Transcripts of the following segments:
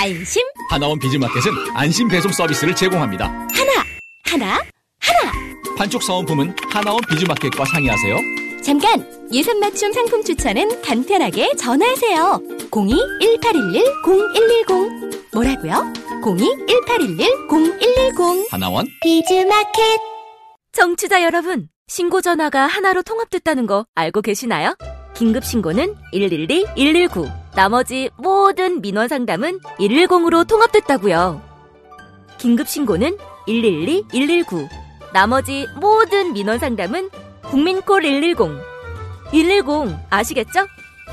안심. 하나원 비즈마켓은 안심 배송 서비스를 제공합니다. 하나, 하나, 하나. 판촉 사은품은 하나원 비즈마켓과 상의하세요. 잠깐! 예산 맞춤 상품 추천은 간편하게 전화하세요. 02-1811-0110. 뭐라고요? 02-1811-0110. 하나원 비즈마켓. 청취자 여러분, 신고 전화가 하나로 통합됐다는 거 알고 계시나요? 긴급 신고는 112, 119. 나머지 모든 민원 상담은 110으로 통합됐다고요. 긴급 신고는 112, 119. 나머지 모든 민원 상담은 국민콜 110. 110 아시겠죠?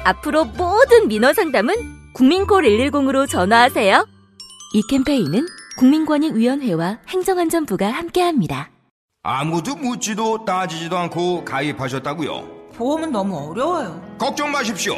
앞으로 모든 민원 상담은 국민콜 110으로 전화하세요. 이 캠페인은 국민권익위원회와 행정안전부가 함께합니다. 아무도 묻지도 따지지도 않고 가입하셨다고요? 보험은 너무 어려워요. 걱정 마십시오.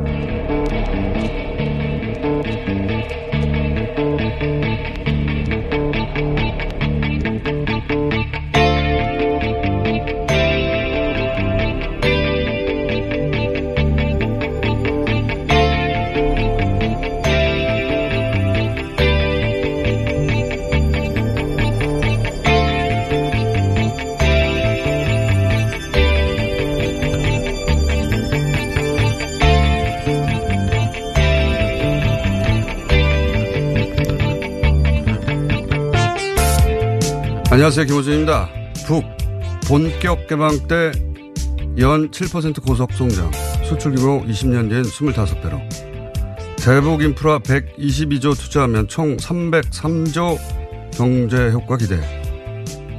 안녕하세요. 김호준입니다. 북 본격 개방 때 연 7% 고속 성장, 수출 규모 20년 뒤엔 25배로, 대북 인프라 122조 투자하면 총 303조 경제 효과 기대,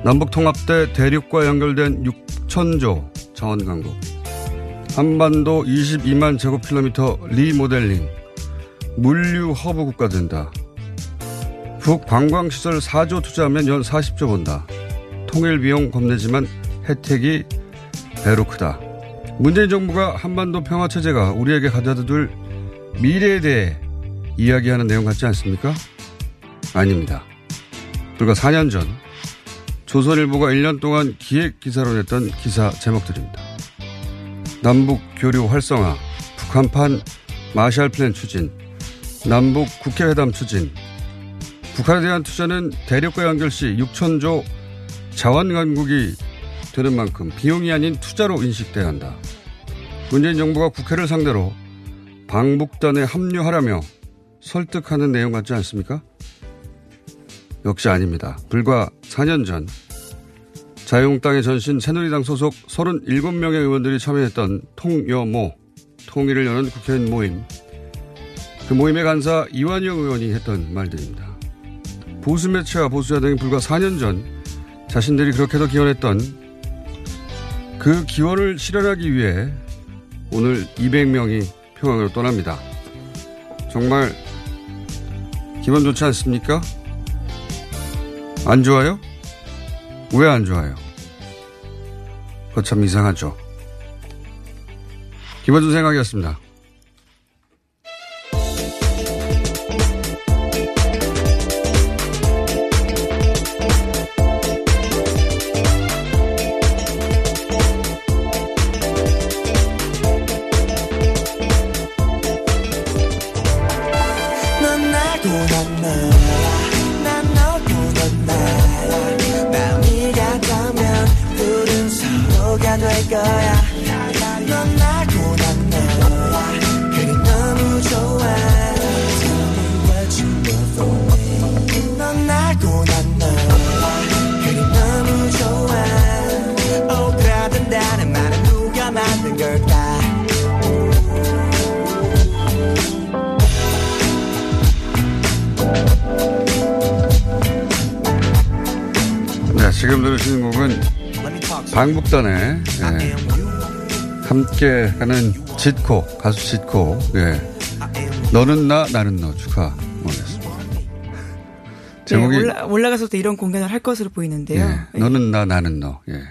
남북 통합 때 대륙과 연결된 6천조 자원 강국, 한반도 22만 제곱킬로미터 리모델링, 물류 허브 국가 된다. 북 관광시설 4조 투자하면 연 40조 번다. 통일 비용 겁내지만 혜택이 배로 크다. 문재인 정부가 한반도 평화 체제가 우리에게 가져다 줄 미래에 대해 이야기하는 내용 같지 않습니까? 아닙니다. 불과 4년 전 조선일보가 1년 동안 기획 기사로 냈던 기사 제목들입니다. 남북 교류 활성화, 북한판 마샬 플랜 추진, 남북 국회 회담 추진, 북한에 대한 투자는 대륙과 연결 시 6천조 자원 강국이 되는 만큼 비용이 아닌 투자로 인식돼야 한다. 문재인 정부가 국회를 상대로 방북단에 합류하라며 설득하는 내용 같지 않습니까? 역시 아닙니다. 불과 4년 전 자유한국당의 전신 새누리당 소속 37명의 의원들이 참여했던 통여모 통일을 여는 국회의원 모임 그 모임의 간사 이완영 의원이 했던 말들입니다. 보수 매체와 보수 야당이 불과 4년 전 자신들이 그렇게도 기원했던 그 기원을 실현하기 위해 오늘 200명이 평양으로 떠납니다. 정말 기분 좋지 않습니까? 안 좋아요? 왜 안 좋아요? 그거 참 이상하죠. 김원준 생각이었습니다. 방북단의 예, 함께 가는 짓코 가수 짓코 예. 너는 나 나는 너 축하 모르겠습니다. 제목이 네, 올라, 올라가서도 이런 공연을 할 것으로 보이는데요. 예, 너는 나 나는 너 예.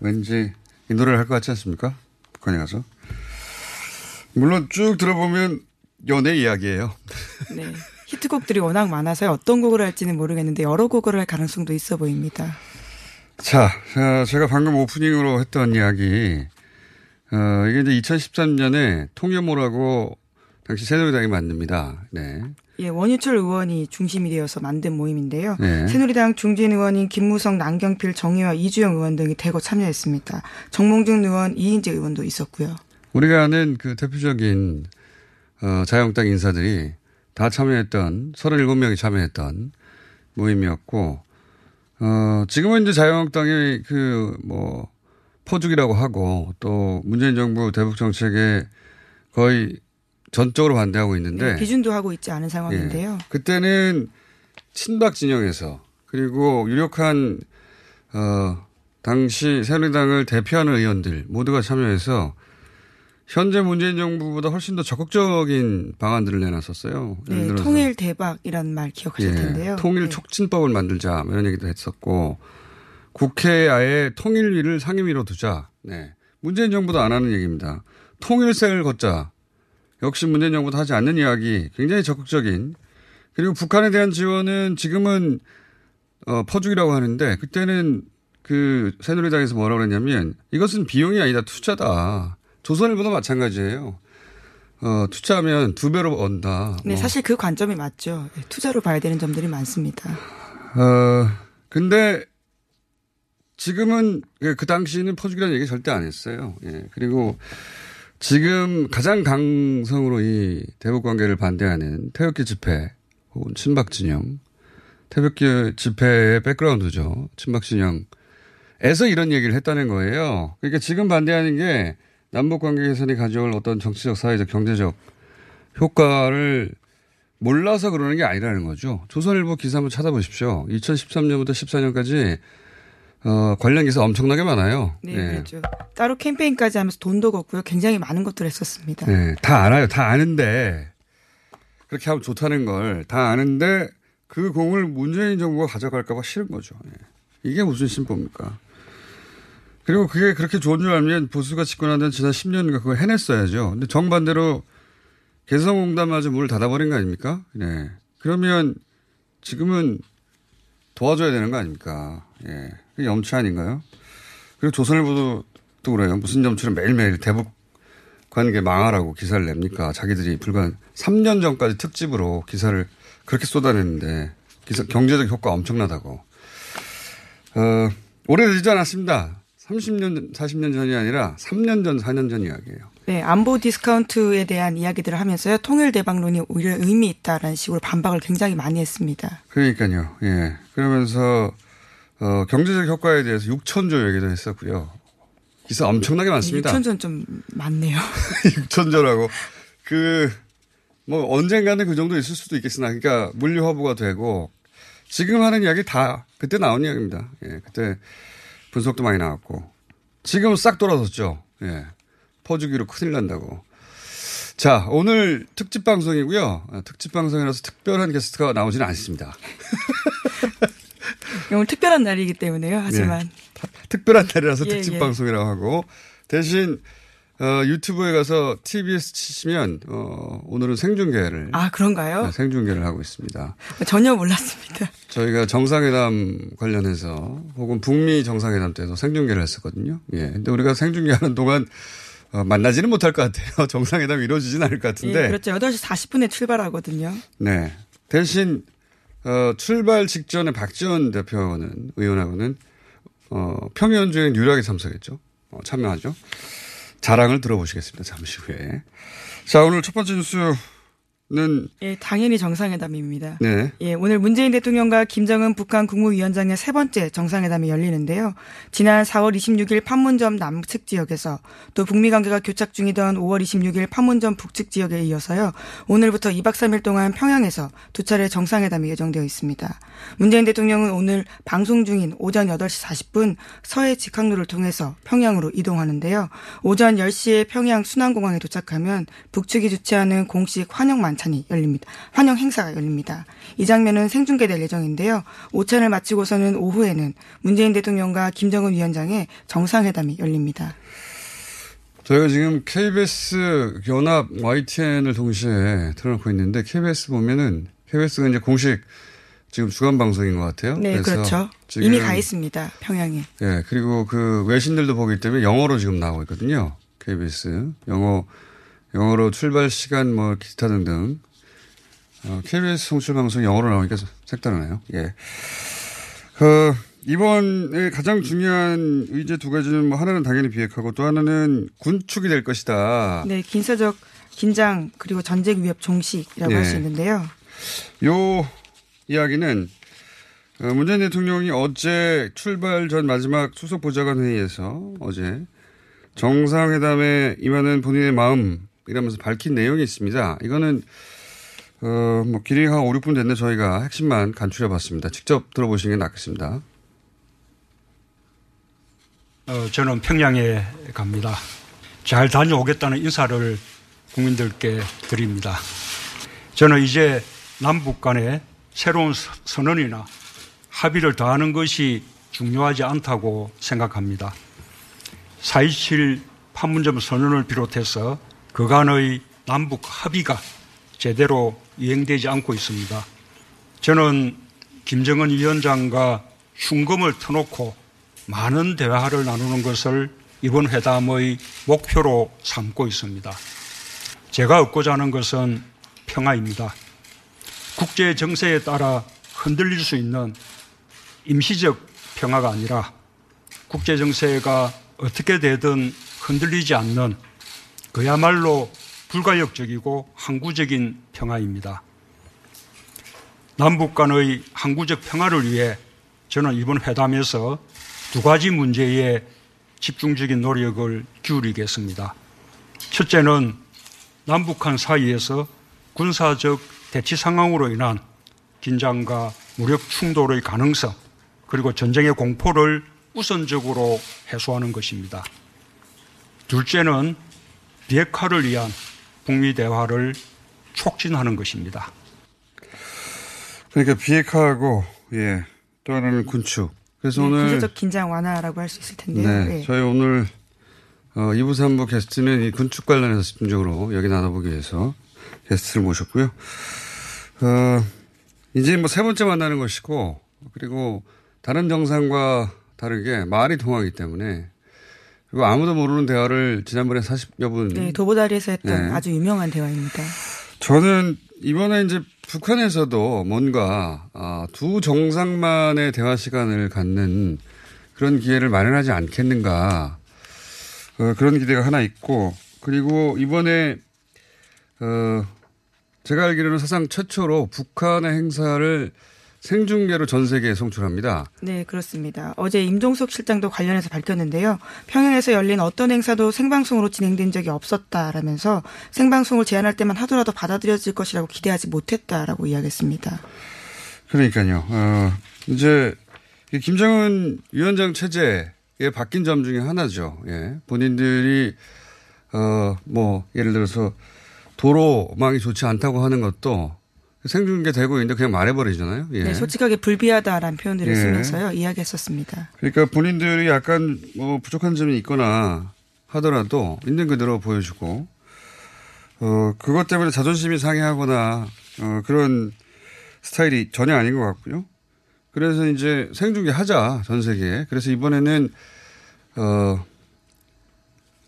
왠지 이 노래를 할 것 같지 않습니까? 북한에 가서 물론 쭉 들어보면 연애 이야기예요. 네. 히트곡들이 워낙 많아서 어떤 곡을 할지는 모르겠는데 여러 곡을 할 가능성도 있어 보입니다. 자, 자, 제가 방금 오프닝으로 했던 이야기, 어, 이게 이제 2013년에 통일모라고 당시 새누리당이 만듭니다. 네. 예, 원유철 의원이 중심이 되어서 만든 모임인데요. 네. 새누리당 중진 의원인 김무성, 남경필, 정의와 이주영 의원 등이 대거 참여했습니다. 정몽준 의원, 이인재 의원도 있었고요. 우리가 아는 그 대표적인, 어, 자유한국당 인사들이 다 참여했던, 37명이 참여했던 모임이었고, 어, 지금은 이제 자유한국당이 그, 뭐, 포죽이라고 하고, 또 문재인 정부 대북 정책에 거의 전적으로 반대하고 있는데, 네, 기준도 하고 있지 않은 상황인데요. 예. 그때는 친박 진영에서 그리고 유력한 어 당시 새누리당을 대표하는 의원들 모두가 참여해서 현재 문재인 정부보다 훨씬 더 적극적인 방안들을 내놨었어요. 예를 네, 들어서 통일 대박이라는 말 기억하실 예, 텐데요. 통일 네. 촉진법을 만들자 뭐 이런 얘기도 했었고 국회에 아예 통일위를 상임위로 두자. 네. 문재인 정부도 안 하는 얘기입니다. 통일세를 걷자. 역시 문재인 정부도 하지 않는 이야기 굉장히 적극적인 그리고 북한에 대한 지원은 지금은 어, 퍼주기라고 하는데 그때는 그 새누리당에서 뭐라고 그랬냐면 이것은 비용이 아니다 투자다. 조선일보도 마찬가지예요. 어, 투자하면 두 배로 얻는다. 네, 뭐. 사실 그 관점이 맞죠. 네, 투자로 봐야 되는 점들이 많습니다. 어, 근데 지금은 그, 그 당시는 퍼주기라는 얘기 절대 안 했어요. 예. 그리고 지금 가장 강성으로 이 대북 관계를 반대하는 태극기 집회 혹은 친박 진영 태극기 집회의 백그라운드죠. 친박 진영에서 이런 얘기를 했다는 거예요. 그러니까 지금 반대하는 게 남북 관계 개선이 가져올 어떤 정치적, 사회적, 경제적 효과를 몰라서 그러는 게 아니라는 거죠. 조선일보 기사 한번 찾아보십시오. 2013년부터 14년까지 어, 관련 기사 엄청나게 많아요. 네, 예. 그렇죠. 따로 캠페인까지 하면서 돈도 걷고요. 굉장히 많은 것들을 했었습니다. 네, 다 알아요. 다 아는데 그렇게 하면 좋다는 걸 다 아는데 그 공을 문재인 정부가 가져갈까봐 싫은 거죠. 예. 이게 무슨 신보입니까? 그리고 그게 그렇게 좋은 줄 알면 보수가 집권하던 지난 10년간 그걸 해냈어야죠. 근데 정반대로 개성공단마저 문을 닫아버린 거 아닙니까? 네. 그러면 지금은 도와줘야 되는 거 아닙니까? 예. 그게 염치 아닌가요? 그리고 조선일보도 또 그래요. 무슨 염치를 매일매일 대북 관계 망하라고 기사를 냅니까? 자기들이 불과 3년 전까지 특집으로 기사를 그렇게 쏟아냈는데 기사, 경제적 효과 엄청나다고. 어, 오래되지 않았습니다. 30년, 40년 전이 아니라 3년 전, 4년 전 이야기예요. 네, 안보 디스카운트에 대한 이야기들을 하면서요. 통일 대박론이 오히려 의미 있다라는 식으로 반박을 굉장히 많이 했습니다. 그러니까요. 예. 그러면서 어, 경제적 효과에 대해서 6천조 얘기도 했었고요. 기사 엄청나게 많습니다. 6천전 좀 많네요. 6천조라고. 그, 뭐 언젠가는 그 정도 있을 수도 있겠으나, 그러니까 물류 허브가 되고, 지금 하는 이야기 다 그때 나온 이야기입니다. 예, 그때 분석도 많이 나왔고. 지금은 싹 돌아섰죠. 예. 퍼주기로 큰일 난다고. 자, 오늘 특집 방송이고요. 아, 특집 방송이라서 특별한 게스트가 나오지는 않습니다. 오늘 특별한 날이기 때문에요. 하지만 예. 특별한 날이라서 예, 특집 예. 방송이라고 하고 대신 어, 유튜브에 가서 TBS 치시면 어, 오늘은 생중계를 아 그런가요? 네, 생중계를 하고 있습니다. 전혀 몰랐습니다. 저희가 정상회담 관련해서 혹은 북미 정상회담 때도 생중계를 했었거든요. 예. 근데 우리가 생중계하는 동안 어, 만나지는 못할 것 같아요. 정상회담이 이루어지진 않을 것 같은데. 예, 그렇죠. 8시 40분에 출발하거든요. 네. 대신 어, 출발 직전에 박지원 대표는 의원하고는 어, 평양주행 유일하게 참석했죠. 어, 참여하죠. 자랑을 들어보시겠습니다. 잠시 후에. 자, 오늘 첫 번째 뉴스 는 예, 당연히 정상회담입니다. 네. 예, 오늘 문재인 대통령과 김정은 북한 국무위원장의 세 번째 정상회담이 열리는데요. 지난 4월 26일 판문점 남측 지역에서 또 북미 관계가 교착 중이던 5월 26일 판문점 북측 지역에 이어서요. 오늘부터 2박 3일 동안 평양에서 두 차례 정상회담이 예정되어 있습니다. 문재인 대통령은 오늘 방송 중인 오전 8시 40분 서해 직항로를 통해서 평양으로 이동하는데요. 오전 10시에 평양 순안공항에 도착하면 북측이 주최하는 공식 환영 만 찬이 열립니다. 환영 행사가 열립니다. 이 장면은 생중계될 예정인데요. 오찬을 마치고서는 오후에는 문재인 대통령과 김정은 위원장의 정상회담이 열립니다. 저희가 지금 KBS 연합 YTN을 동시에 틀어놓고 있는데 KBS 보면은 KBS가 이제 공식 지금 주간 방송인 것 같아요. 네, 그렇죠. 이미 가 있습니다. 평양에. 예, 그리고 그 외신들도 보기 때문에 영어로 지금 나오고 있거든요. KBS. 영어, 영어로 출발 시간 뭐 기타 등등. 어, KBS 송출 방송 영어로 나오니까 색다르네요. 예. 그, 이번에 가장 중요한 의제 두 가지는 뭐 하나는 당연히 비핵하고 또 하나는 군축이 될 것이다. 네, 긴사적 긴장 그리고 전쟁 위협 종식이라고 네. 할수 있는데요. 요 이야기는 어, 문재인 대통령이 어제 출발 전 마지막 수석 보좌관 회의에서 어제 정상회담에 임하는 본인의 마음 이라면서 밝힌 내용이 있습니다. 이거는 어, 뭐 길이가 한 5, 6분 됐는데 저희가 핵심만 간추려 봤습니다. 직접 들어보시는 게 낫겠습니다. 어, 저는 평양에 갑니다. 잘 다녀오겠다는 인사를 국민들께 드립니다. 저는 이제 남북 간의 새로운 서- 선언이나 합의를 더하는 것이 중요하지 않다고 생각합니다. 4.27 판문점 선언을 비롯해서 그간의 남북 합의가 제대로 이행되지 않고 있습니다. 저는 김정은 위원장과 흉금을 터놓고 많은 대화를 나누는 것을 이번 회담의 목표로 삼고 있습니다. 제가 얻고자 하는 것은 평화입니다. 국제 정세에 따라 흔들릴 수 있는 임시적 평화가 아니라 국제 정세가 어떻게 되든 흔들리지 않는 그야말로 불가역적이고 항구적인 평화입니다. 남북 간의 항구적 평화를 위해 저는 이번 회담에서 두 가지 문제에 집중적인 노력을 기울이겠습니다. 첫째는 남북한 사이에서 군사적 대치 상황으로 인한 긴장과 무력 충돌의 가능성 그리고 전쟁의 공포를 우선적으로 해소하는 것입니다. 둘째는 비핵화를 위한 북미 대화를 촉진하는 것입니다. 그러니까 비핵화하고 예, 또 하나는 군축. 그래서 네, 오늘 군사적 긴장 완화라고 할 수 있을 텐데요. 네, 네. 저희 오늘 어, 2부, 3부 게스트는 이 군축 관련해서 집중적으로 여기 나눠보기 위해서 게스트를 모셨고요. 어, 이제 뭐 세 번째 만나는 것이고 그리고 다른 정상과 다르게 말이 통하기 때문에 그리고 아무도 모르는 대화를 지난번에 40여 분 네, 도보다리에서 했던 네. 아주 유명한 대화입니다. 저는 이번에 이제 북한에서도 뭔가 아, 두 정상만의 대화 시간을 갖는 그런 기회를 마련하지 않겠는가 어, 그런 기대가 하나 있고 그리고 이번에 어, 제가 알기로는 사상 최초로 북한의 행사를 생중계로 전 세계에 송출합니다. 네, 그렇습니다. 어제 임종석 실장도 관련해서 밝혔는데요. 평양에서 열린 어떤 행사도 생방송으로 진행된 적이 없었다라면서 생방송을 제한할 때만 하더라도 받아들여질 것이라고 기대하지 못했다라고 이야기했습니다. 그러니까요. 어, 이제 이 김정은 위원장 체제에 바뀐 점 중에 하나죠. 예. 본인들이 어, 뭐 예를 들어서 도로망이 좋지 않다고 하는 것도 생중계 되고 있는데 그냥 말해버리잖아요. 예. 네, 솔직하게 불비하다라는 표현들을 예. 쓰면서요. 이야기했었습니다. 그러니까 본인들이 약간 뭐 부족한 점이 있거나 하더라도 있는 그대로 보여주고 어 그것 때문에 자존심이 상해하거나 어 그런 스타일이 전혀 아닌 것 같고요. 그래서 이제 생중계 하자 전 세계에. 그래서 이번에는 어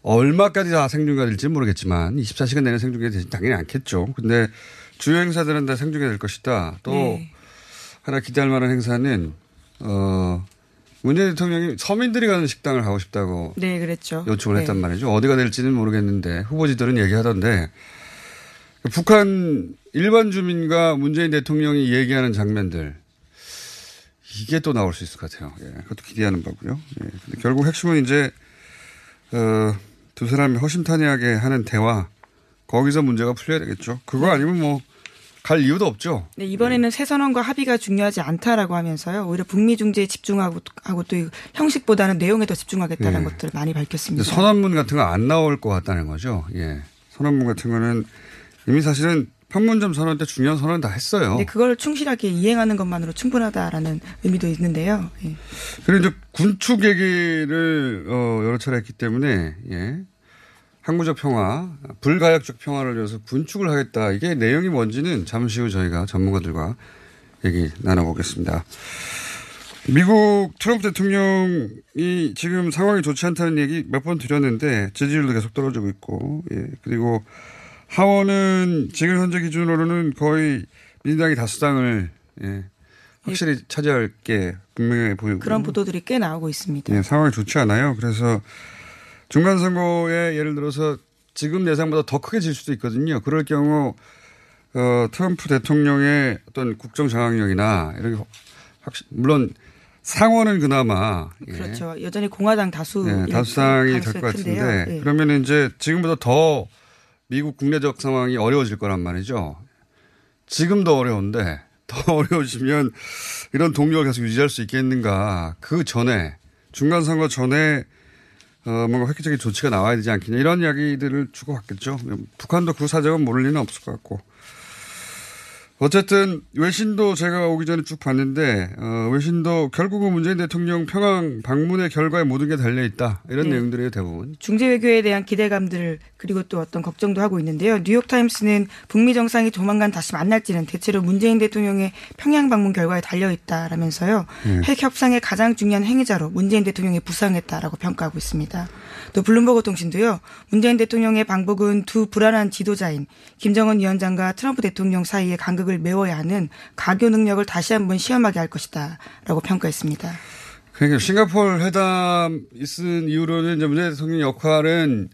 얼마까지 다 생중계가 될지 모르겠지만 24시간 내내 생중계 되지 당연히 않겠죠. 근데 주요 행사들은 다 생중계 될 것이다. 또 네. 하나 기대할 만한 행사는 어 문재인 대통령이 서민들이 가는 식당을 가고 싶다고 네, 그랬죠. 요청을 네. 했단 말이죠. 어디가 될지는 모르겠는데 후보지들은 얘기하던데 북한 일반 주민과 문재인 대통령이 얘기하는 장면들 이게 또 나올 수 있을 것 같아요. 예, 그것도 기대하는 바고요. 예, 근데 결국 핵심은 이제 어, 두 사람이 허심탄회하게 하는 대화 거기서 문제가 풀려야 되겠죠. 그거 아니면 뭐 갈 이유도 없죠. 네, 이번에는 새 선언과 합의가 중요하지 않다라고 하면서요. 오히려 북미 중재에 집중하고 하고 또이 형식보다는 내용에 더 집중하겠다는 네. 것들을 많이 밝혔습니다. 선언문 같은 거 안 나올 것 같다는 거죠. 예. 선언문 같은 거는 이미 사실은 판문점 선언 때 중요한 선언 다 했어요. 네, 그걸 충실하게 이행하는 것만으로 충분하다라는 의미도 있는데요. 예. 그리고 이제 군축 얘기를 어, 여러 차례 했기 때문에 예. 항구적 평화, 불가역적 평화를 위해서 군축을 하겠다. 이게 내용이 뭔지는 잠시 후 저희가 전문가들과 얘기 나눠보겠습니다. 미국 트럼프 대통령이 지금 상황이 좋지 않다는 얘기 몇 번 드렸는데 지지율도 계속 떨어지고 있고, 예. 그리고 하원은 지금 현재 기준으로는 거의 민주당이 다수당을 예. 확실히 차지할 게 분명해 보이고. 그런 보도들이 꽤 나오고 있습니다. 예, 상황이 좋지 않아요. 그래서 중간 선거에 예를 들어서 지금 예상보다 더 크게 질 수도 있거든요. 그럴 경우 어, 트럼프 대통령의 어떤 국정 장악력이나 이런 게 확실 물론 상원은 그나마 예, 그렇죠. 여전히 공화당 다수 예, 다수당이 될 것 같은데 예. 그러면 이제 지금보다 더 미국 국내적 상황이 어려워질 거란 말이죠. 지금도 어려운데 더 어려워지면 이런 동력을 계속 유지할 수 있겠는가. 그 전에 중간 선거 전에 어, 뭔가 획기적인 조치가 나와야 되지 않겠냐 이런 이야기들을 주고 갔겠죠. 북한도 그 사정은 모를 리는 없을 것 같고. 어쨌든 외신도 제가 오기 전에 쭉 봤는데 어, 외신도 결국은 문재인 대통령 평양 방문의 결과에 모든 게 달려 있다 이런 네. 내용들이에요 대부분. 중재 외교에 대한 기대감들 그리고 또 어떤 걱정도 하고 있는데요. 뉴욕 타임스는 북미 정상이 조만간 다시 만날지는 대체로 문재인 대통령의 평양 방문 결과에 달려 있다라면서요. 음. 핵 협상의 가장 중요한 행위자로 문재인 대통령이 부상했다라고 평가하고 있습니다. 또 블룸버그 통신도요. 문재인 대통령의 방북은 두 불안한 지도자인 김정은 위원장과 트럼프 대통령 사이의 간극을 메워야 하는 가교 능력을 다시 한번 시험하게 할 것이다라고 평가했습니다. 그러니까 싱가포르 회담 있은 이후로는 이제 문재인 대통령 역할은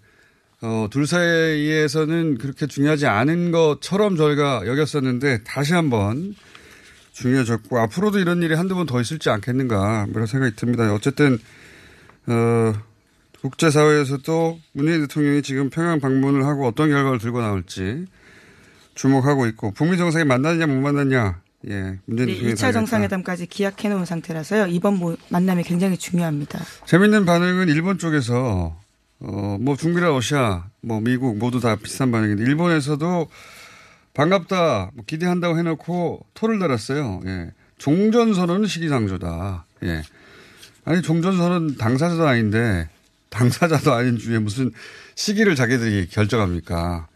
어, 둘 사이에서는 그렇게 중요하지 않은 것처럼 저희가 여겼었는데 다시 한번 중요해졌고 앞으로도 이런 일이 한두 번 더 있을지 않겠는가 뭐 이런 생각이 듭니다. 어쨌든 어, 국제사회에서도 문재인 대통령이 지금 평양 방문을 하고 어떤 결과를 들고 나올지 주목하고 있고 북미 정상이 만나느냐 못 만나냐 예 문재인 네, 대통령이 2차 달려있다. 정상회담까지 기약해 놓은 상태라서요. 이번 모- 만남이 굉장히 중요합니다. 재밌는 반응은 일본 쪽에서 어, 뭐 중국이나 러시아, 뭐 미국 모두 다 비슷한 반응인데 일본에서도 반갑다, 뭐 기대한다고 해놓고 토를 달았어요. 예. 종전선언은 시기상조다. 예. 아니 종전선언 당사자도 아닌데 당사자도 아닌 주에 무슨 시기를 자기들이 결정합니까?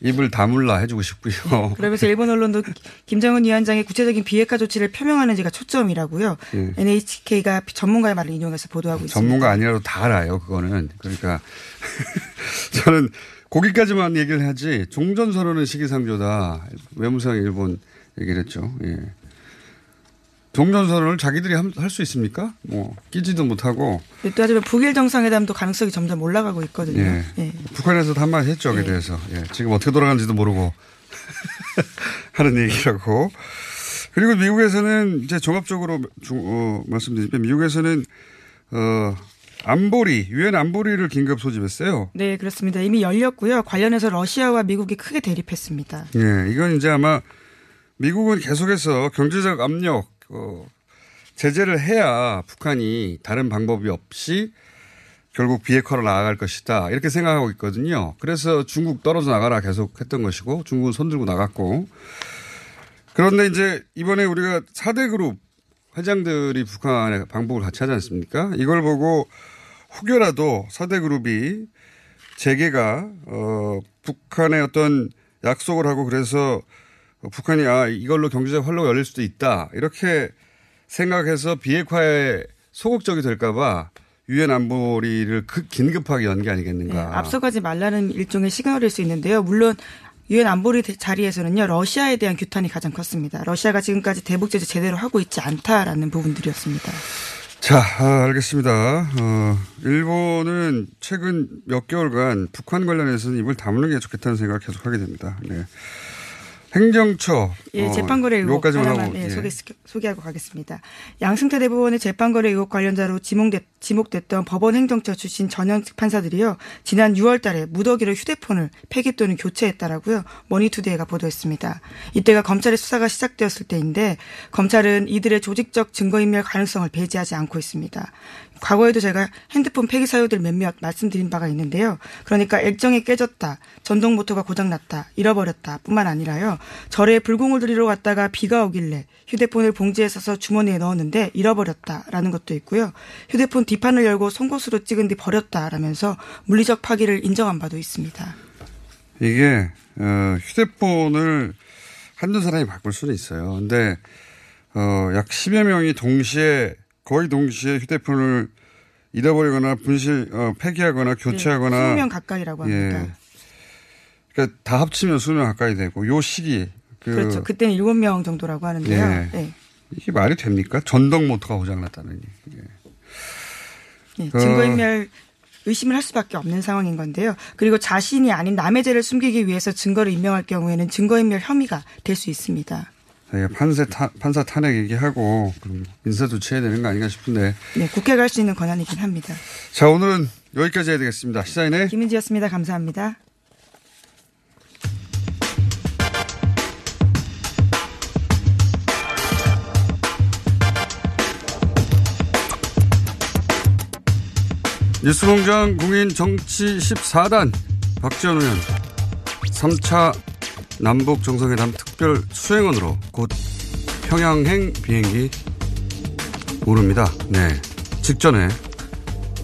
입을 다물라 해주고 싶고요. 그러면서 일본 언론도 김정은 위원장의 구체적인 비핵화 조치를 표명하는지가 초점이라고요. 예. NHK가 전문가의 말을 인용해서 보도하고 있습니다. 전문가 아니라도 다 알아요, 그거는. 그러니까 저는 거기까지만 얘기를 하지 종전선언은 시기상조다. 외무상 일본 얘기를 했죠. 예. 종전선언을 자기들이 할 수 있습니까? 뭐 끼지도 못하고 네, 또 하지만 북일 정상회담도 가능성이 점점 올라가고 있거든요. 예. 예. 북한에서도 한마디 했죠, 거기에 대해서. 예. 지금 어떻게 돌아가는지도 모르고 하는 얘기라고. 그리고 미국에서는 이제 종합적으로 중, 어, 말씀드리면 미국에서는 어, 안보리, 유엔 안보리를 긴급 소집했어요. 네, 그렇습니다. 이미 열렸고요. 관련해서 러시아와 미국이 크게 대립했습니다. 예, 이건 이제 아마 미국은 계속해서 경제적 압력, 어, 제재를 해야 북한이 다른 방법이 없이 결국 비핵화로 나아갈 것이다. 이렇게 생각하고 있거든요. 그래서 중국 떨어져 나가라 계속 했던 것이고 중국은 손들고 나갔고 그런데 이제 이번에 우리가 4대 그룹 회장들이 북한에 방북을 같이 하지 않습니까? 이걸 보고 혹여라도 4대 그룹이 재계가 어 북한의 어떤 약속을 하고 그래서 북한이 아 이걸로 경제적 활로가 열릴 수도 있다 이렇게 생각해서 비핵화에 소극적이 될까봐 유엔 안보리를 그 긴급하게 연 게 아니겠는가. 네, 앞서가지 말라는 일종의 시그널일 수 있는데요. 물론 유엔 안보리 대- 자리에서는요 러시아에 대한 규탄이 가장 컸습니다. 러시아가 지금까지 대북 제재 제대로 하고 있지 않다라는 부분들이었습니다. 자, 아, 알겠습니다. 어, 일본은 최근 몇 개월간 북한 관련해서는 입을 다무는 게 좋겠다는 생각을 계속 하게 됩니다. 네. 행정처. 예, 어, 재판거래 의혹 하나만 하고, 예, 예. 소개, 소개하고 가겠습니다. 양승태 대법원의 재판거래 의혹 관련자로 지목됐, 지목됐던 법원 행정처 출신 전현직 판사들이요. 지난 6월 달에 무더기로 휴대폰을 폐기 또는 교체했다라고요. 머니투데이가 보도했습니다. 이때가 검찰의 수사가 시작되었을 때인데 검찰은 이들의 조직적 증거인멸 가능성을 배제하지 않고 있습니다. 과거에도 제가 핸드폰 폐기 사유들 몇몇 말씀드린 바가 있는데요. 그러니까 액정이 깨졌다, 전동 모터가 고장났다, 잃어버렸다 뿐만 아니라요. 절에 불공을 들이러 갔다가 비가 오길래 휴대폰을 봉지에 싸서 주머니에 넣었는데 잃어버렸다라는 것도 있고요. 휴대폰 뒷판을 열고 송곳으로 찍은 뒤 버렸다라면서 물리적 파기를 인정한 바도 있습니다. 이게, 어, 휴대폰을 한두 사람이 바꿀 수는 있어요. 근데, 어, 약 10여 명이 동시에, 거의 동시에 휴대폰을 잃어버리거나 분실, 어, 폐기하거나 교체하거나. 20명 가까이라고 합니다. 예. 그러니까 다 합치면 수명 가까이 되고, 요 시기. 그, 그렇죠. 그때는 7명 정도라고 하는데요. 예. 네. 이게 말이 됩니까? 전동 모터가 고장났다는 예. 예, 그- 증거인멸 의심을 할 수밖에 없는 상황인 건데요. 그리고 자신이 아닌 남의 죄를 숨기기 위해서 증거를 인명할 경우에는 증거인멸 혐의가 될 수 있습니다. 자, 판사, 타, 판사 탄핵 얘기하고 그럼 인사 조치해야 되는 거 아닌가 싶은데 네, 국회가 할 수 있는 권한이긴 합니다. 자 오늘은 여기까지 해야 되겠습니다. 시사인의 김은지였습니다. 감사합니다. 뉴스공장 국민 정치 14단 박지원 의원 3차 남북 정상회담 특별 수행원으로 곧 평양행 비행기 오릅니다. 네. 직전에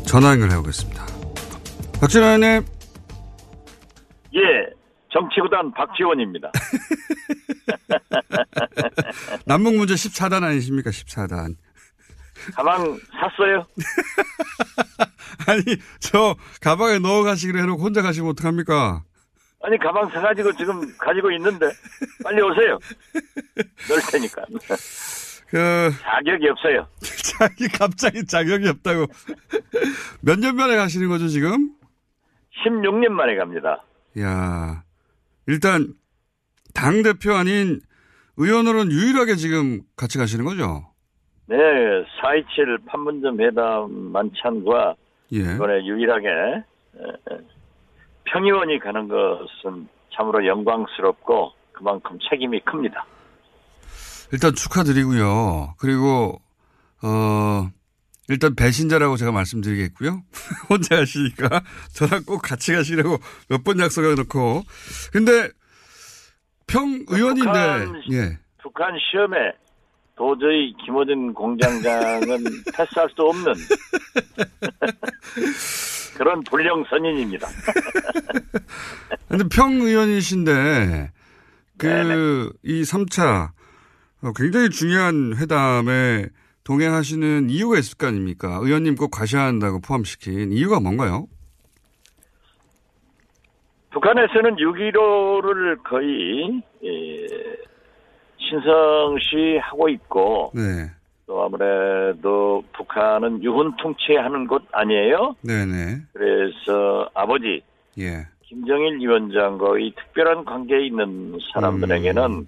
전화 연결해 보겠습니다. 박지원 의원님 예, 정치구단 박지원입니다. 남북 문제 14단 아니십니까? 14단. 가방 샀어요? 아니, 저 가방에 넣어 가시기로 해놓고 혼자 가시면 어떡합니까? 아니 가방 사가지고 지금 가지고 있는데 빨리 오세요. 넣을 테니까. 그, 자격이 없어요. 자기 갑자기 자격이 없다고. 몇 년 만에 가시는 거죠, 지금? 16년 만에 갑니다. 야 일단, 당 대표 아닌 의원으로는 유일하게 지금 같이 가시는 거죠? 네, 4.27 판문점 회담 만찬과 예. 이번에 유일하게 에, 에, 평의원이 가는 것은 참으로 영광스럽고 그만큼 책임이 큽니다. 일단 축하드리고요. 그리고, 어, 일단 배신자라고 제가 말씀드리겠고요. 혼자 가시니까 저랑 꼭 같이 가시려고 몇 번 약속해 놓고. 근데 평 의원인데, 북한, 예. 북한 시험에 도저히 김어준 공장장은 패스할 수 없는 그런 불량 선인입니다. 근데 평 의원이신데, 그, 이 3차, 어, 굉장히 중요한 회담에 동행하시는 이유가 있을 거 아닙니까? 의원님 꼭 가셔야 한다고 포함시킨 이유가 뭔가요? 북한에서는 6.15를 거의 예, 신성시 하고 있고 네. 또 아무래도 북한은 유훈 통치하는 곳 아니에요? 네네. 그래서 아버지 예. 김정일 위원장과의 특별한 관계에 있는 사람들에게는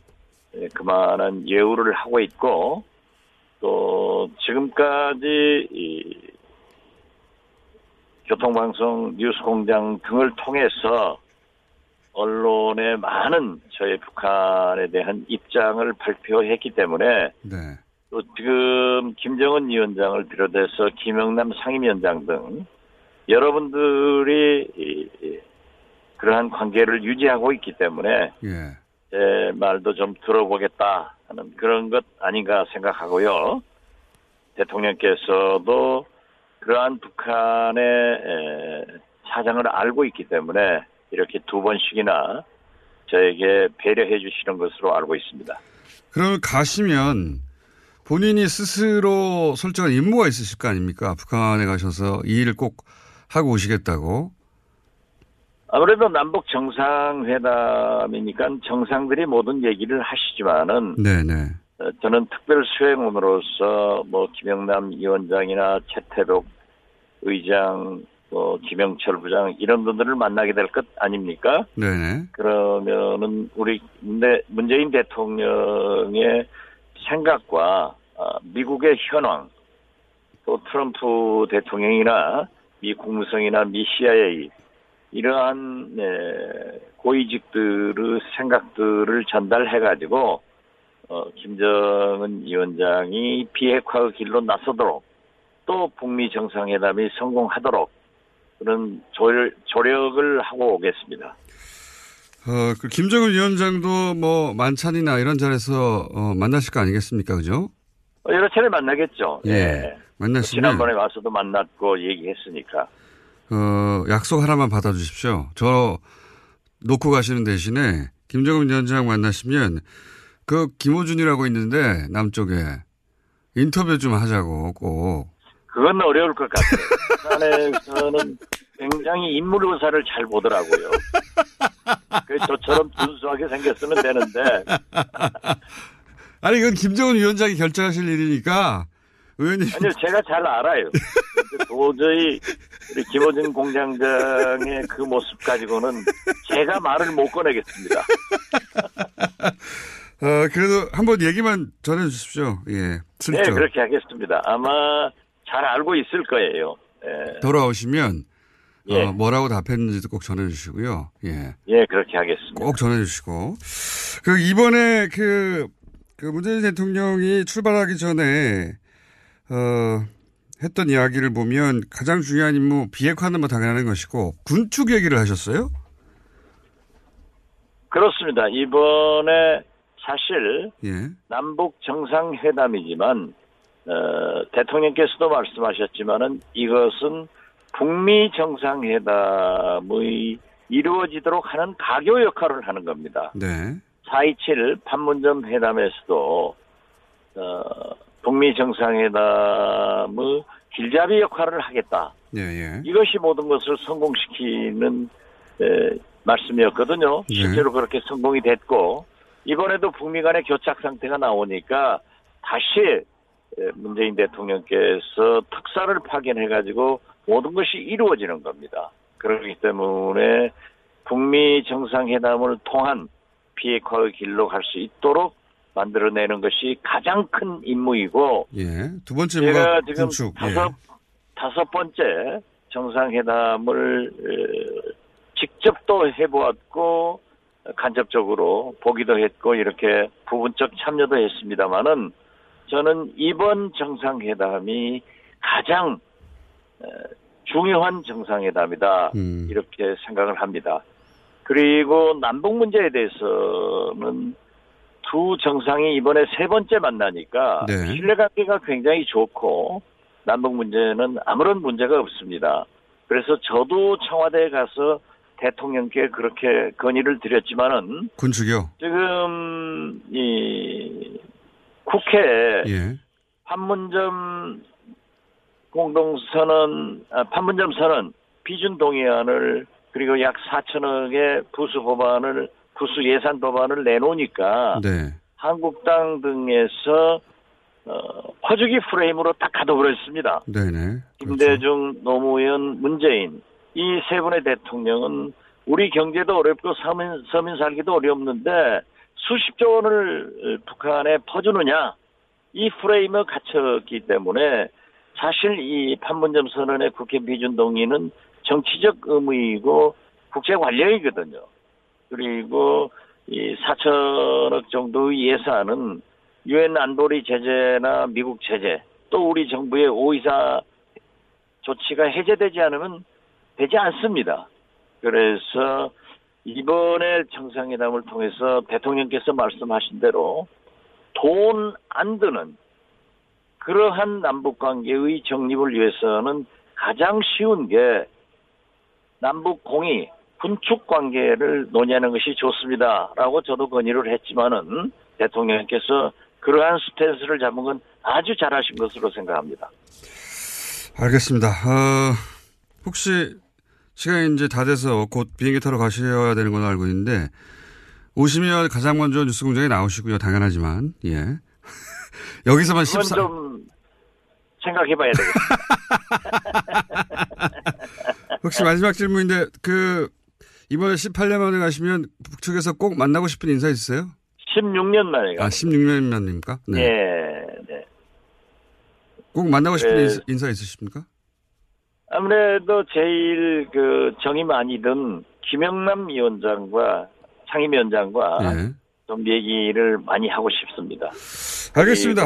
예, 그만한 예우를 하고 있고 또 지금까지 이 교통방송 뉴스공장 등을 통해서 언론에 많은 저희 북한에 대한 입장을 발표했기 때문에 네. 또 지금 김정은 위원장을 비롯해서 김영남 상임위원장 등 여러분들이 그러한 관계를 유지하고 있기 때문에 예. 제 말도 좀 들어보겠다 하는 그런 것 아닌가 생각하고요. 대통령께서도 그러한 북한의 에, 사정을 알고 있기 때문에 이렇게 두 번씩이나 저에게 배려해 주시는 것으로 알고 있습니다. 그러면 가시면 본인이 스스로 설정한 임무가 있으실 거 아닙니까? 북한에 가셔서 이 일을 꼭 하고 오시겠다고. 아무래도 남북 정상회담이니까 정상들이 모든 얘기를 하시지만은 네네. 어, 저는 특별 수행원으로서 뭐 김영남 위원장이나 최태록 의장, 뭐 김영철 부장 이런 분들을 만나게 될 것 아닙니까? 네네. 그러면은 우리 문재인 대통령의 생각과 아, 미국의 현황 또 트럼프 대통령이나 미 국무성이나 미 CIA 이러한 네, 고위직들의 생각들을 전달해 가지고 어, 김정은 위원장이 비핵화의 길로 나서도록 또 북미 정상회담이 성공하도록 그런 조력, 조력을 하고 오겠습니다. 어, 그 김정은 위원장도 뭐 만찬이나 이런 자리에서 어, 만나실 거 아니겠습니까, 그죠? 어, 여러 차례 만나겠죠. 예. 네. 만나시면 지난번에 와서도 만났고 얘기했으니까. 어, 약속 하나만 받아주십시오. 저 놓고 가시는 대신에 김정은 위원장 만나시면 그 김호준이라고 있는데 남쪽에 인터뷰 좀 하자고 꼭. 그건 어려울 것 같아요. 북한에서는 굉장히 인물 의사를 잘 보더라고요. 그래서 저처럼 준수하게 생겼으면 되는데. 아니, 이건 김정은 위원장이 결정하실 일이니까 의원님. 아니요, 제가 잘 알아요. 도저히 우리 김호준 공장장의 그 모습 가지고는 제가 말을 못 꺼내겠습니다. 어, 그래도 한번 얘기만 전해 주십시오. 예. 슬쩍. 네, 그렇게 하겠습니다. 아마 잘 알고 있을 거예요. 예, 돌아오시면 예. 어, 뭐라고 답했는지도 꼭 전해 주시고요. 예. 예, 그렇게 하겠습니다. 꼭 전해 주시고. 그 이번에 그, 그 문재인 대통령이 출발하기 전에 어 했던 이야기를 보면 가장 중요한 임무 비핵화는 뭐 당연한 것이고 군축 얘기를 하셨어요? 그렇습니다. 이번에 사실 예. 남북 정상회담이지만 어, 대통령께서도 말씀하셨지만은 이것은 북미 정상회담의 이루어지도록 하는 가교 역할을 하는 겁니다. 네. 4.27 판문점 회담에서도 어, 북미 정상회담의 길잡이 역할을 하겠다. 예, 예. 이것이 모든 것을 성공시키는 에, 말씀이었거든요. 네. 실제로 그렇게 성공이 됐고 이번에도 북미 간의 교착 상태가 나오니까 다시 에, 문재인 대통령께서 특사를 파견해가지고 모든 것이 이루어지는 겁니다. 그렇기 때문에 북미 정상회담을 통한 비핵화의 길로 갈 수 있도록 만들어내는 것이 가장 큰 임무이고 예. 두 번째 제가 지금. 다섯 예. 다섯 번째 정상회담을 에, 직접 또 해보았고 간접적으로 보기도 했고 이렇게 부분적 참여도 했습니다마는 저는 이번 정상회담이 가장 에, 중요한 정상회담이다 음. 이렇게 생각을 합니다. 그리고 남북 문제에 대해서는 두 정상이 이번에 세 번째 만나니까 네. 신뢰관계가 굉장히 좋고 남북 문제는 아무런 문제가 없습니다. 그래서 저도 청와대에 가서 대통령께 그렇게 건의를 드렸지만은 군축이요? 지금 이 국회에 예. 판문점 공동선언, 아, 판문점 선언 비준 동의안을 그리고 약 4천억의 부수 법안을 부수 예산 법안을 내놓으니까 네. 한국당 등에서 어, 퍼주기 프레임으로 딱 가둬버렸습니다. 네네. 김대중, 노무현, 문재인 이 세 분의 대통령은 우리 경제도 어렵고 서민, 서민 살기도 어렵는데 수십조 원을 북한에 퍼주느냐 이 프레임에 갇혔기 때문에 사실 이 판문점 선언의 국회 비준 동의는 정치적 의무이고 국제 관례이거든요. 그리고 이 4천억 정도의 예산은 유엔 안보리 제재나 미국 제재 또 우리 정부의 오이사 조치가 해제되지 않으면 되지 않습니다. 그래서 이번에 정상회담을 통해서 대통령께서 말씀하신 대로 돈 안 드는 그러한 남북 관계의 정립을 위해서는 가장 쉬운 게 남북 공의 군축 관계를 논의하는 것이 좋습니다라고 저도 건의를 했지만은 대통령께서 그러한 스탠스를 잡은 건 아주 잘하신 것으로 생각합니다. 알겠습니다. 어, 혹시 시간이 이제 다 돼서 곧 비행기 타러 가셔야 되는 걸로 알고 있는데 오시면 가장 먼저 뉴스공장에 나오시고요. 당연하지만 예. 여기서만 그건 14. 좀 생각해봐야 되겠다. 혹시 마지막 질문인데 그 이번에 18년 만에 가시면 북측에서 꼭 만나고 싶은 인사 있으세요? 16년 만에 아, 16년 만입니까? 네. 예, 네. 꼭 만나고 싶은 네. 인사, 있으십니까? 아무래도 제일 그 정이 많이 든 김영남 위원장과 상임위원장과 예. 좀 얘기를 많이 하고 싶습니다. 알겠습니다.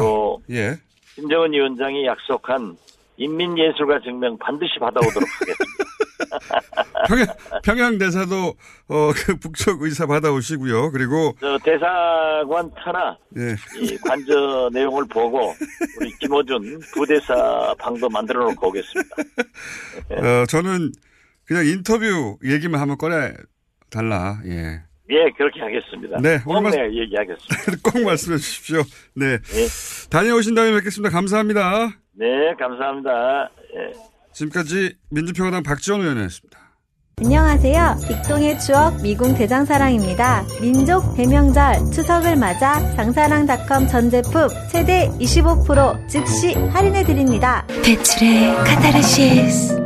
예. 김정은 위원장이 약속한 인민예술가 증명 반드시 받아오도록 하겠습니다. 평양, 평양 대사도 어, 그 북측 의사 받아오시고요. 그리고 저 대사관 터나 예. 이 관저 내용을 보고 우리 김호준 부대사 방도 만들어 놓고 오겠습니다. 어, 저는 그냥 인터뷰 얘기만 한번 꺼내 달라. 예. 예, 그렇게 하겠습니다. 네, 꼭 오늘 내가 얘기하겠습니다. 꼭 말씀해 주십시오. 네. 예. 다녀오신 다음에 뵙겠습니다. 감사합니다. 네, 감사합니다. 예. 지금까지 민주평화당 박지원 의원이었습니다. 안녕하세요. 빅동의 추억 미궁 대장사랑입니다. 민족 대명절 추석을 맞아 장사랑닷컴 전 제품 최대 25% 즉시 할인해 드립니다. 배출의 카타르시스.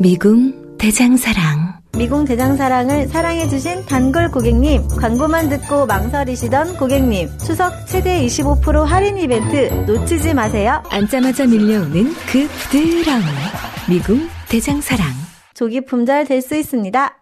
미궁 대장사랑. 미궁 대장사랑을 사랑해주신 단골 고객님, 광고만 듣고 망설이시던 고객님, 추석 최대 25% 할인 이벤트 놓치지 마세요. 앉자마자 밀려오는 그 부드러움. 미궁 대장사랑. 조기 품절 될 수 있습니다.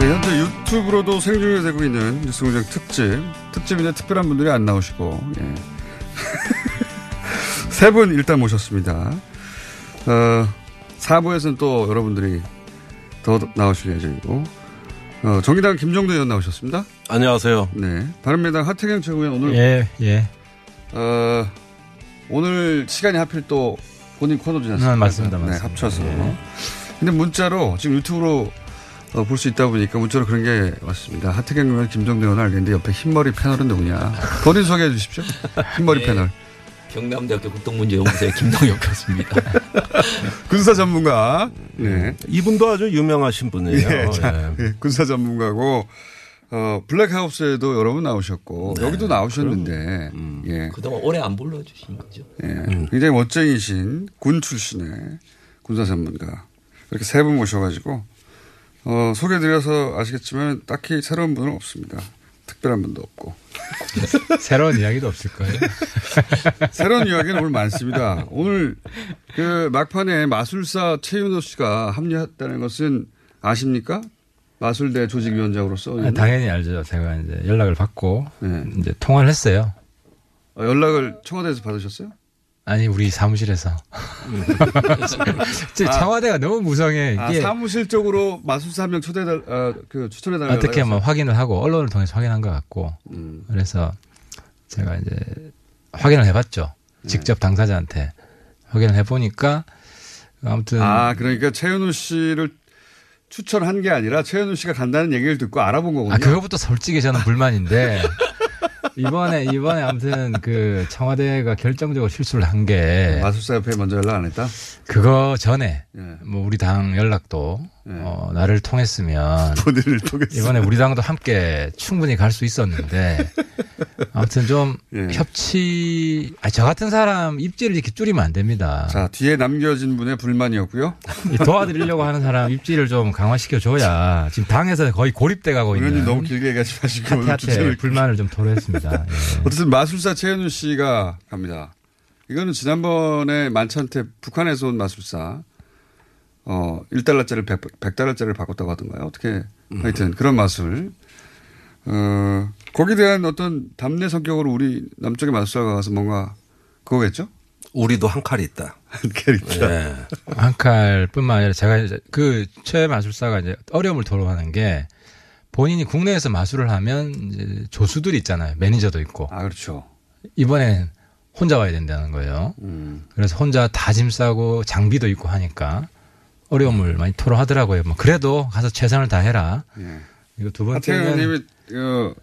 네, 현재 유튜브로도 생중계 되고 있는 뉴스공장 특집. 특집인데 특별한 분들이 안 나오시고, 예. 세 분 일단 모셨습니다. 어, 4부에서는 또 여러분들이 더 나오실 예정이고, 어, 정의당 김종대 의원 나오셨습니다. 안녕하세요. 네. 바른미래당 하태경 최고위원 오늘. 예, 예. 어, 오늘 시간이 하필 또 본인 코너 지났습니다. 아, 맞습니다, 네, 맞습니다. 합쳐서. 예. 근데 문자로 지금 유튜브로 어, 볼 수 있다 보니까 문자로 그런 게 왔습니다. 하태경 의원, 김종대 의원 알겠는데 옆에 흰머리 패널은 누구냐. 본인 소개해 주십시오. 흰머리 예. 패널. 경남대학교 국동문제연구소의 김동혁 교수입니다. 군사 전문가. 네. 이분도 아주 유명하신 분이에요. 예, 자, 예. 예, 군사 전문가고, 어, 블랙하우스에도 여러 분 나오셨고, 네, 여기도 나오셨는데, 예. 그동안 오래 안 불러주신 거죠. 예. 굉장히 멋쟁이신 군 출신의 군사 전문가. 이렇게 세 분 모셔가지고, 어, 소개드려서 아시겠지만 딱히 새로운 분은 없습니다. 특별한 분도 없고. 새로운 이야기도 없을 거예요. 새로운 이야기는 오늘 많습니다. 오늘 그 막판에 마술사 최윤호 씨가 합류했다는 것은 아십니까? 마술대 조직위원장으로서. 아, 당연히 알죠. 제가 이제 연락을 받고 이제 통화를 했어요. 어, 연락을 청와대에서 받으셨어요? 아니 우리 사무실에서. 제 아. 청와대가 너무 무성해. 아, 사무실 쪽으로 마술사 한 명 초대달, 아, 그 추천해 달라고. 어떻게 하면 해서. 확인을 하고 언론을 통해서 확인한 것 같고 음. 그래서 제가 이제 확인을 해봤죠. 네. 직접 당사자한테 확인을 해보니까 아무튼 아, 그러니까 최윤호 씨를 추천한 게 아니라 최현우 씨가 간다는 얘기를 듣고 알아본 거거든요. 아, 그거부터 솔직히 저는 불만인데 이번에 이번에 아무튼 그 청와대가 결정적으로 실수를 한 게 마술사 협회 먼저 연락 안 했다. 그거 전에 예. 뭐 우리 당 연락도 어, 나를 통했으면 본인을 통했어. 이번에 우리 당도 함께 충분히 갈 수 있었는데 아무튼 좀 예. 협치 아, 저 같은 사람 입지를 이렇게 줄이면 안 됩니다. 자 뒤에 남겨진 분의 불만이었고요. 이 도와드리려고 하는 사람 입지를 좀 강화시켜 줘야 지금 당에서 거의 고립돼 가고 있는 너무 길게 얘기하지 마시고 주제를 불만을 좀 토로했습니다. 예. 어쨌든 마술사 최현우 씨가 갑니다. 이거는 지난번에 만찬태 북한에서 온 마술사 어 1달러짜리를 100, 100달러짜리를 바꿨다고 하던가요? 어떻게 하여튼 그런 마술 어 거기에 대한 어떤 담내 성격으로 우리 남쪽의 마술사가 가서 뭔가 그거겠죠? 우리도 한 칼이 있다. 한 칼이 있다. 예. 한 칼뿐만 아니라 제가 이제 그 최 마술사가 이제 어려움을 토로하는 게 본인이 국내에서 마술을 하면 이제 조수들이 있잖아요. 매니저도 있고. 아 그렇죠. 이번엔 혼자 와야 된다는 거예요. 음. 그래서 혼자 다 짐 싸고 장비도 있고 하니까 어려움을 많이 토로하더라고요. 뭐 그래도 가서 최선을 다해라. 예. 이거 두 하태경 번째는 의원님이 어,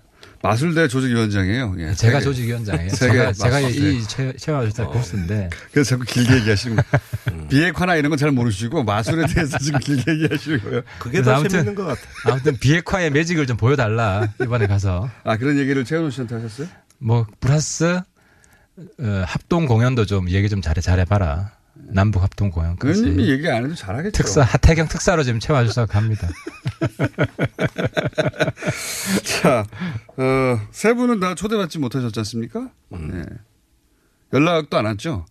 마술대 조직위원장이에요. 예. 제가 세계- 조직위원장이에요. 제가, 제가. 이 최, 최마술사 보스인데 그래서 자꾸 길게 얘기하시는 거예요. 비핵화나 이런 건 잘 모르시고 마술에 대해서 지금 길게 얘기하시는 거예요. 그래서 아무튼, 아무튼 비핵화의 매직을 좀 보여달라 이번에 가서. 아 그런 얘기를 최현우 씨한테 하셨어요? 뭐 플러스 어, 합동 공연도 좀 얘기 좀 잘해 잘해봐라. 남북 합동 공연까지. 의원님이 얘기 안 해도 잘하겠죠. 특사 하태경 특사로 지금 최마술사 갑니다. 자, 어, 세 분은 다 초대받지 못하셨지 않습니까? 네. 연락도 안 왔죠?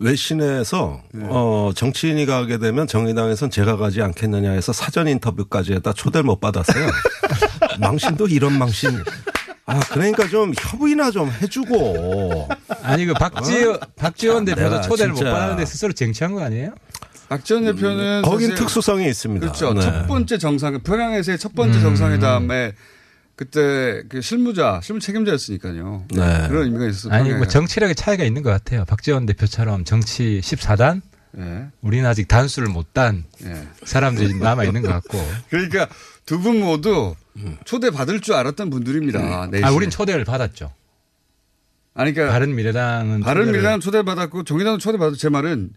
외신에서 어 정치인이 가게 되면 정의당에선 제가 가지 않겠느냐 해서 사전 인터뷰까지 했다 초대를 못 받았어요. 망신도 이런 망신. 아 그러니까 좀 협의나 좀 해주고. 아니 그 박지원 박지원 대표도 초대를 못 진짜 받았는데 스스로 쟁취한 거 아니에요? 박지원 대표는 거긴 사실- 특수성이 있습니다. 그렇죠. 네. 첫 번째 정상, 평양에서의 첫 번째 음. 정상회담에 그때 그 실무자, 실무 책임자였으니까요. 네. 그런 의미가 있어서. 아니 평양에 뭐 정치력의 차이가 있는 것 같아요. 박지원 대표처럼 정치 14단, 예. 우리는 아직 단수를 못단 예. 사람들이 남아 있는 것 같고. 그러니까 두 분 모두 초대 받을 줄 알았던 분들입니다. 네 아, 우린 초대를 받았죠. 아니, 그러니까 바른 미래당은 바른 미래당 초대 받았고 정의당은 초대 받았. 제 말은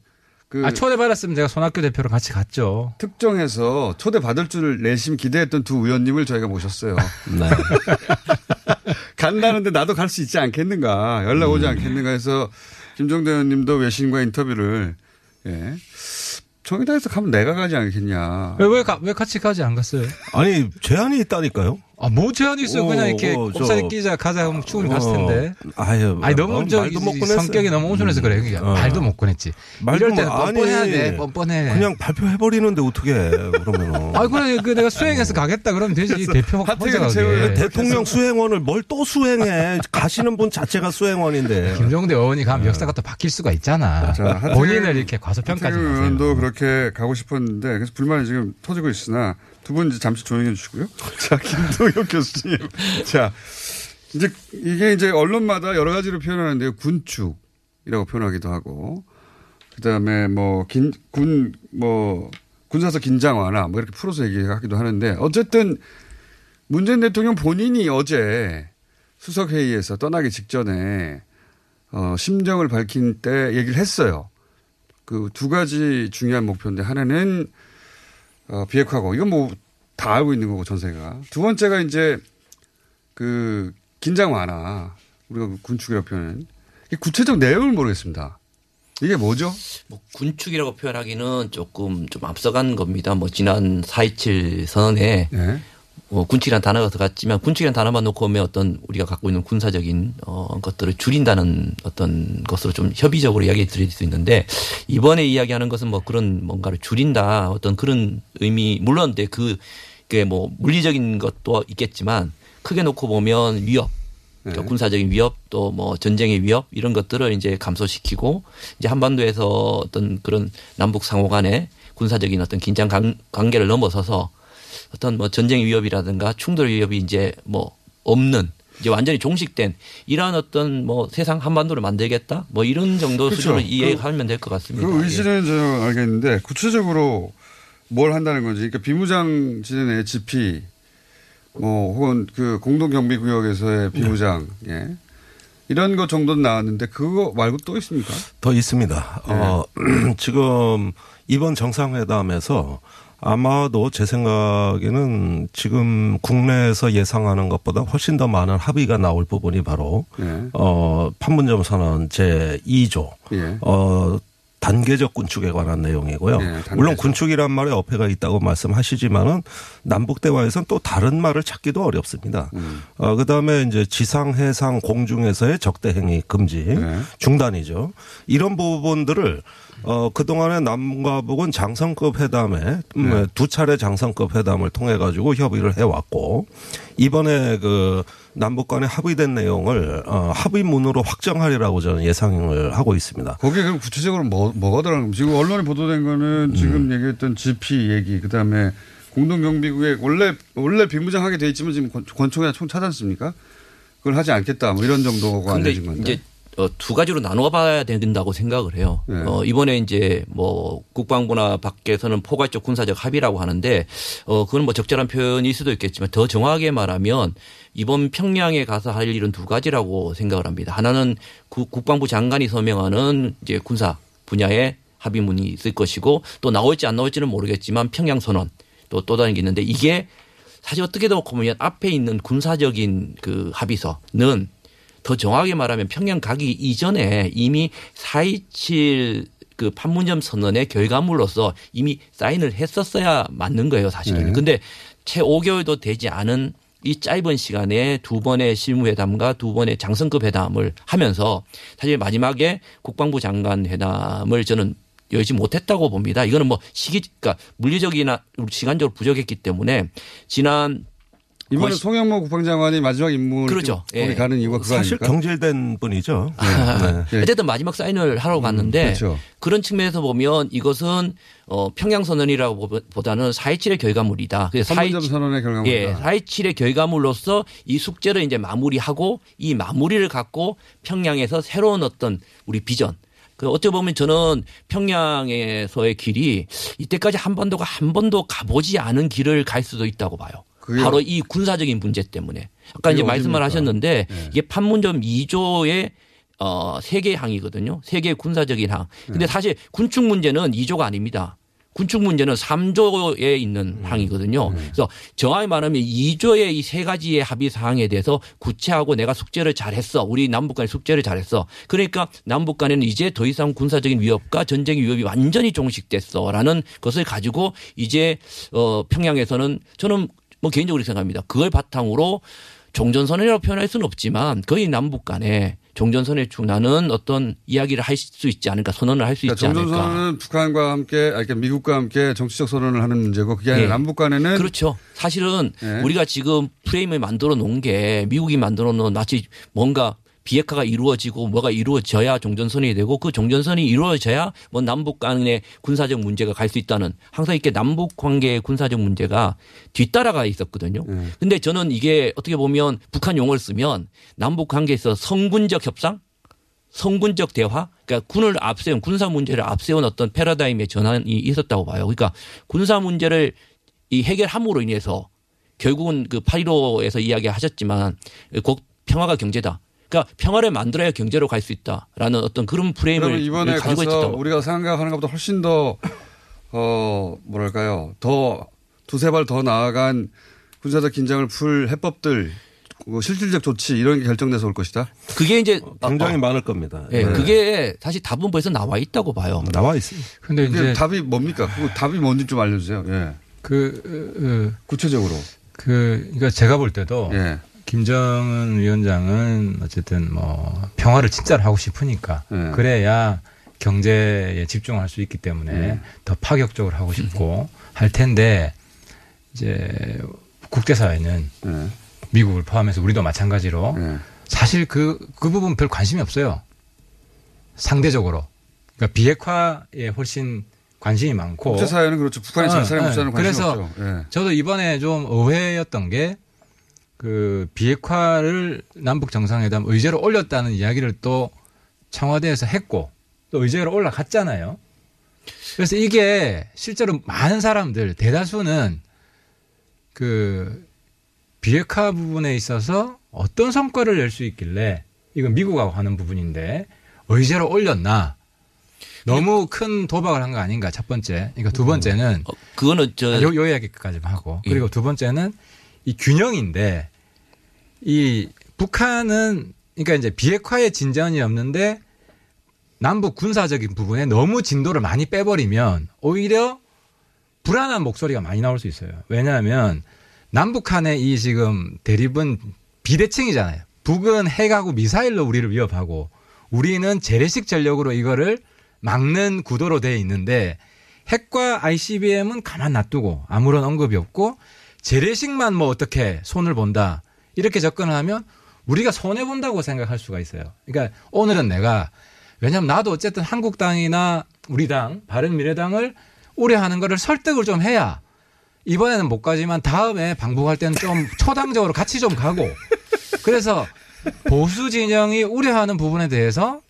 그 아 초대 받았으면 제가 손학규 대표랑 같이 갔죠. 특정해서 초대 받을 줄 내심 기대했던 두 의원님을 저희가 모셨어요. 네. 간다는데 나도 갈 수 있지 않겠는가. 연락 오지 않겠는가 해서 김종대 의원님도 외신과 인터뷰를 예. 정의당에서 가면 내가 가지 않겠냐. 왜, 왜, 가- 왜 같이 가지 안 갔어요? 아니 제한이 있다니까요. 아, 뭐 제한이 있어요? 그냥 오, 이렇게 어, 저- 곱살이 끼자 가자 하면 충분히 갔을 텐데. 어, 아유, 아니 너무 어, 저 말도 못 꺼냈어요. 성격이 너무 온순해서 그래. 그게 어. 말도 못 꺼냈지. 말도 이럴 때는 뻔뻔해야 돼. 뻔뻔해. 그냥 발표해 버리는데 어떻게 해, 그러면. 아, 그래, 그 내가 수행해서 가겠다 그러면 되지. 대표 가게. 대통령 수행원을 뭘 또 수행해. 가시는 분 자체가 수행원인데. 김종대 의원이 가면 역사가 또 바뀔 수가 있잖아. 본인을 이렇게 과소평가하지 마세요. 의원도 그렇게 가고 싶었는데 그래서 불만이 지금 터지고 있으나 두 분 이제 잠시 조용히 해주시고요. 자, 김동혁 교수님. 자, 이제 이게 이제 언론마다 여러 가지로 표현하는데요. 군축이라고 표현하기도 하고, 그 다음에 뭐, 긴, 군, 뭐, 군사서 긴장 완화 뭐 이렇게 풀어서 얘기하기도 하는데 어쨌든 문재인 대통령 본인이 어제 수석회의에서 떠나기 직전에 어, 심정을 밝힌 때 얘기를 했어요. 그 두 가지 중요한 목표인데 하나는 어, 비핵화고 이건 뭐 다 알고 있는 거고 전세가 두 번째가 이제 그 긴장 완화 우리가 그 군축이라고 표현은 이 구체적 내용을 모르겠습니다. 이게 뭐죠? 뭐 군축이라고 표현하기는 조금 좀 앞서간 겁니다. 뭐 지난 4.27 선언에 네. 어, 군축이라는 단어가 들어갔지만 군축이라는 단어만 놓고 보면 어떤 우리가 갖고 있는 군사적인 어, 것들을 줄인다는 어떤 것으로 좀 협의적으로 이야기 드릴 수 있는데 이번에 이야기하는 것은 뭐 그런 뭔가를 줄인다 어떤 그런 의미 물론 근데 그, 그게 뭐 물리적인 것도 있겠지만 크게 놓고 보면 위협 그러니까 군사적인 위협 또 뭐 전쟁의 위협 이런 것들을 이제 감소시키고 이제 한반도에서 어떤 그런 남북 상호 간의 군사적인 어떤 긴장 관- 관계를 넘어서서 어떤 뭐 전쟁 위협이라든가 충돌 위협이 이제 뭐 없는 이제 완전히 종식된 이러한 어떤 뭐 세상 한반도를 만들겠다 뭐 이런 정도 그렇죠. 수준으로 그- 이해하면 될 것 같습니다. 그 의지는 저 알겠는데 구체적으로 뭘 한다는 건지. 그러니까 비무장 지대내 HP, 뭐, 혹은 그 공동경비구역에서의 비무장, 예. 이런 것 정도는 나왔는데 그거 말고 또 있습니까? 더 있습니다. 네. 어, 지금 이번 정상회담에서 아마도 제 생각에는 지금 국내에서 예상하는 것보다 훨씬 더 많은 합의가 나올 부분이 바로 네. 어, 판문점 선언 제 2조 예. 어, 단계적 군축에 관한 내용이고요. 네. 물론 군축이란 말에 어폐가 있다고 말씀하시지만은 남북 대화에서는 또 다른 말을 찾기도 어렵습니다. 음. 어, 그다음에 이제 지상, 해상, 공중에서의 적대 행위 금지, 네. 중단이죠. 이런 부분들을 어, 그동안에 남과 북은 장성급 회담에 음, 네. 두 차례 장성급 회담을 통해 가지고 협의를 해 왔고 이번에 그 남북 간에 합의된 내용을 어, 합의문으로 확정하리라고 저는 예상을 하고 있습니다. 거기에 그럼 구체적으로 뭐, 뭐가 들어가는? 지금 언론에 보도된 거는 지금 얘기했던 GP 얘기, 그 다음에 공동경비구역, 원래, 원래 비무장 하게 돼 있지만 지금 권- 권총이나 총 차지 않습니까? 그걸 하지 않겠다, 뭐 이런 정도가 알려진 건데. 이제 어, 두 가지로 나눠봐야 된다고 생각을 해요. 네. 어, 이번에 이제 뭐 국방부나 밖에서는 포괄적 군사적 합의라고 하는데 어, 그건 뭐 적절한 표현일 수도 있겠지만 더 정확하게 말하면 이번 평양에 가서 할 일은 두 가지라고 생각을 합니다. 하나는 국- 국방부 장관이 서명하는 이제 군사 분야의 합의문이 있을 것이고 또 나올지 안 나올지는 모르겠지만 평양 선언 또 또 다른 게 있는데 이게 사실 어떻게 보면 앞에 있는 군사적인 그 합의서는 더 정확하게 말하면 평양 가기 이전에 이미 4.27그 판문점 선언의 결과물로서 이미 사인을 했었어야 맞는 거예요, 사실은. 네. 근데 채 5개월도 되지 않은 이 짧은 시간에 두 번의 실무회담과 두 번의 장성급 회담을 하면서 사실 마지막에 국방부 장관 회담을 저는 열지 못했다고 봅니다. 이거는 뭐 시기, 그러니까 물리적이나 시간적으로 부족했기 때문에 지난 이번에 송영모 국방장관이 마지막 임무를 그렇죠. 거기 예. 가는 이유가 그거 사실 아닙니까? 경질된 분이죠. 아, 네. 어쨌든 마지막 사인을 하러 갔는데 그렇죠. 그런 측면에서 보면 이것은 어, 평양 선언이라고 보다는 4.27의 결과물이다. 그래서 판문점 4.27 선언의 결과물이다. 예, 4.27의 결과물로서 이 숙제를 이제 마무리하고 이 마무리를 갖고 평양에서 새로운 어떤 우리 비전 그 어찌 보면 저는 평양에서의 길이 이때까지 한 번도가 한 번도 가보지 않은 길을 갈 수도 있다고 봐요. 그게 바로 이 군사적인 문제 때문에. 아까 이제 말씀을? 하셨는데 네. 이게 판문점 2조의 어, 세계 항이거든요. 세계 군사적인 항. 네. 근데 사실 군축 문제는 2조가 아닙니다. 군축 문제는 3조에 있는 음. 항이거든요. 그래서 정확히 말하면 2조의 이 세 가지의 합의 사항에 대해서 구체하고 내가 숙제를 잘했어. 우리 남북 간의 숙제를 잘했어. 그러니까 남북 간에는 이제 더 이상 군사적인 위협과 전쟁의 위협이 완전히 종식됐어라는 것을 가지고 이제 어 평양에서는 저는 뭐 개인적으로 생각합니다. 그걸 바탕으로 종전선언이라고 표현할 수는 없지만 거의 남북 간에 종전선언에 준하는 어떤 이야기를 할 수 있지 않을까 선언을 할 수 있지 그러니까 않을까. 정전선언은 북한과 함께, 아니, 그러니까 미국과 함께 정치적 선언을 하는 문제고 그게 아니라 예. 남북 간에는 그렇죠. 사실은 예. 우리가 지금 프레임을 만들어 놓은 게 미국이 만들어 놓은 마치 뭔가 비핵화가 이루어지고 뭐가 이루어져야 종전선이 되고 그 종전선이 이루어져야 뭐 남북 간의 군사적 문제가 갈 수 있다는 항상 이렇게 남북 관계의 군사적 문제가 뒤따라가 있었거든요. 근데 저는 이게 어떻게 보면 북한 용어를 쓰면 남북 관계에서 성군적 협상 성군적 대화, 그러니까 군을 앞세운 군사 문제를 앞세운 어떤 패러다임의 전환이 있었다고 봐요. 그러니까 군사 문제를 이 해결함으로 인해서 결국은 그 8.15에서 이야기하셨지만 곧 평화가 경제다. 그러니까 평화를 만들어야 경제로 갈 수 있다라는 어떤 그런 프레임을 그러면 이번에 가지고 가서 있었다고. 우리가 생각하는 것보다 훨씬 더, 어, 뭐랄까요. 더, 두세 발 더 나아간 군사적 긴장을 풀 해법들, 뭐 실질적 조치 이런 게 결정돼서 올 것이다. 그게 이제 굉장히 어, 어. 많을 겁니다. 예, 네. 그게 사실 답은 벌써 나와 있다고 봐요. 나와 있습니다. 근데 이제 답이 뭡니까? 그 답이 뭔지 좀 알려주세요. 예. 그, 어, 구체적으로. 그, 그러니까 제가 볼 때도 예. 김정은 위원장은 어쨌든 뭐 평화를 진짜로 하고 싶으니까 예. 그래야 경제에 집중할 수 있기 때문에 예. 더 파격적으로 하고 싶고 할 텐데 이제 국제사회는 예. 미국을 포함해서 우리도 마찬가지로 사실 그, 그 부분 별 관심이 없어요. 상대적으로. 그러니까 비핵화에 훨씬 관심이 많고. 국제사회는 그렇죠. 북한이 잘 살고 있다는 관심이 그래서 없죠. 예. 저도 이번에 좀 의외였던 게 그 비핵화를 남북 정상회담 의제로 올렸다는 이야기를 또 청와대에서 했고 또 의제로 올라갔잖아요. 그래서 이게 실제로 많은 사람들 대다수는 그 비핵화 부분에 있어서 어떤 성과를 낼 수 있길래 이건 미국하고 하는 부분인데 의제로 올렸나? 너무 큰 도박을 한 거 아닌가 첫 번째. 그러니까 두 번째는 그거는 저 요, 요 이야기까지만 하고 예. 그리고 두 번째는 이 균형인데 이 북한은 그러니까 이제 비핵화의 진전이 없는데 남북 군사적인 부분에 너무 진도를 많이 빼버리면 오히려 불안한 목소리가 많이 나올 수 있어요. 왜냐하면 남북 한의 이 지금 대립은 비대칭이잖아요. 북은 핵하고 미사일로 우리를 위협하고 우리는 재래식 전력으로 이거를 막는 구도로 돼 있는데 핵과 ICBM은 가만 놔두고 아무런 언급이 없고 재래식만 뭐 어떻게 손을 본다 이렇게 접근하면 우리가 손해 본다고 생각할 수가 있어요. 그러니까 오늘은 내가 왜냐하면 나도 어쨌든 한국당이나 우리 당 바른 미래당을 우려하는 거를 설득을 좀 해야 이번에는 못 가지만 다음에 방북할 때는 좀 초당적으로 같이 좀 가고 그래서 보수 진영이 우려하는 부분에 대해서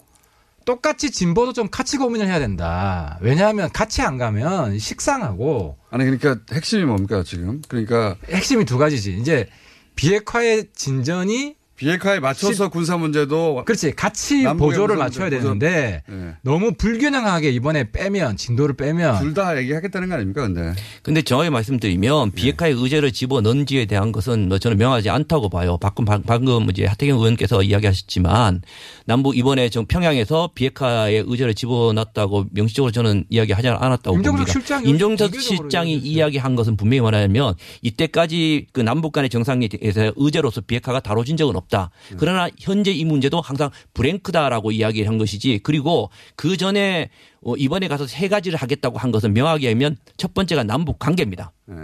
똑같이 진보도 좀 같이 고민을 해야 된다. 왜냐하면 같이 안 가면 식상하고 아니 그러니까 핵심이 뭡니까 지금? 그러니까 핵심이 두 가지지. 이제 비핵화의 진전이 비핵화에 맞춰서 군사 문제도 그렇지 같이 보조를 맞춰야 문제, 보조- 되는데 네. 너무 불균형하게 이번에 빼면 진도를 빼면 둘 다 얘기하겠다는 거 아닙니까 근데? 근데 정확히 말씀드리면 비핵화의 의제를 집어넣은지에 대한 것은 뭐 저는 명하지 않다고 봐요. 방금 방금 이제 하태경 의원께서 이야기하셨지만 남북 이번에 좀 평양에서 비핵화의 의제를 집어넣었다고 명시적으로 저는 이야기하지 않았다고 임종석 봅니다. 실장이 임종석 실장이 이야기한 것은 분명히 말하면 이때까지 그 남북 간의 정상에서 의제로서 비핵화가 다뤄진 적은 없다. 그러나 현재 이 문제도 항상 브랭크다라고 이야기를 한 것이지 그리고 그 전에 어, 이번에 가서 세 가지를 하겠다고 한 것은 명확히 하면 첫 번째가 남북 관계입니다. 네.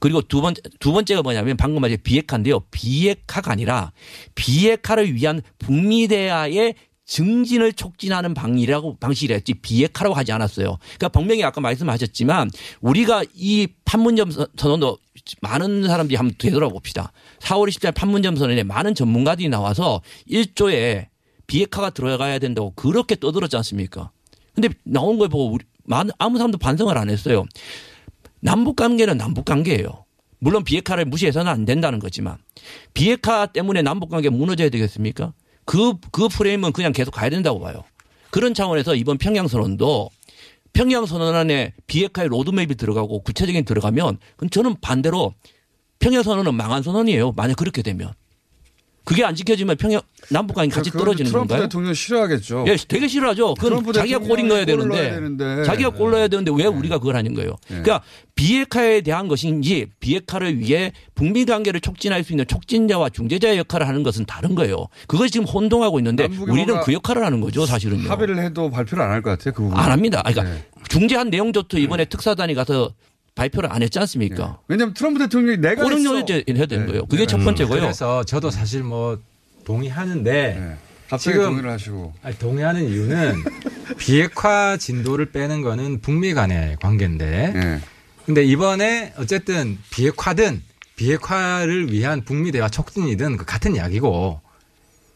그리고 두 번째, 두 번째가 뭐냐면 방금 말한 비핵화인데요. 비핵화가 아니라 비핵화를 위한 북미 대화의 증진을 촉진하는 방이라고 방식이랬지 비핵화라고 하지 않았어요. 그러니까 분명히 아까 말씀하셨지만 우리가 이 판문점 선- 선언도 많은 사람들이 한번 되돌아봅시다. 4월 20일 판문점 선언에 많은 전문가들이 나와서 1조에 비핵화가 들어가야 된다고 그렇게 떠들었지 않습니까? 근데 나온 걸 보고 우리 아무 사람도 반성을 안 했어요. 남북 관계는 남북 관계예요. 물론 비핵화를 무시해서는 안 된다는 거지만 비핵화 때문에 남북 관계 무너져야 되겠습니까? 그, 그 프레임은 그냥 계속 가야 된다고 봐요. 그런 차원에서 이번 평양 선언도 평양 선언 안에 비핵화의 로드맵이 들어가고 구체적인 들어가면 저는 반대로 평양 선언은 망한 선언이에요. 만약 그렇게 되면. 그게 안 지켜지면 평양 남북 관계 같이 떨어지는 트럼프 건가요? 대통령 싫어하겠죠. 예, 되게 싫어하죠. 그건 자기가 골인 거야 되는데, 되는데. 자기가 골 넣어야 되는데 왜 우리가 그걸 하는 거예요? 그러니까 비핵화에 대한 것인지 비핵화를 위해 북미 관계를 촉진할 수 있는 촉진자와 중재자의 역할을 하는 것은 다른 거예요. 그것이 지금 혼동하고 있는데 우리는 그 역할을 하는 거죠, 사실은요. 합의를 해도 발표를 안 할 것 같아요 그 부분. 안 합니다. 그러니까 중재한 내용조차 이번에 특사단이 가서 발표를 안 했지 않습니까? 왜냐하면 트럼프 대통령이 내가 그런 했어. 요제 해야 되는 거예요. 그게 첫 번째고요. 그래서 저도 사실 뭐 동의하는데 갑자기 동의를 하시고. 아니, 동의하는 이유는 비핵화 진도를 빼는 거는 북미 간의 관계인데 네. 근데 이번에 어쨌든 비핵화든 비핵화를 위한 북미 대화 촉진이든 그 같은 이야기고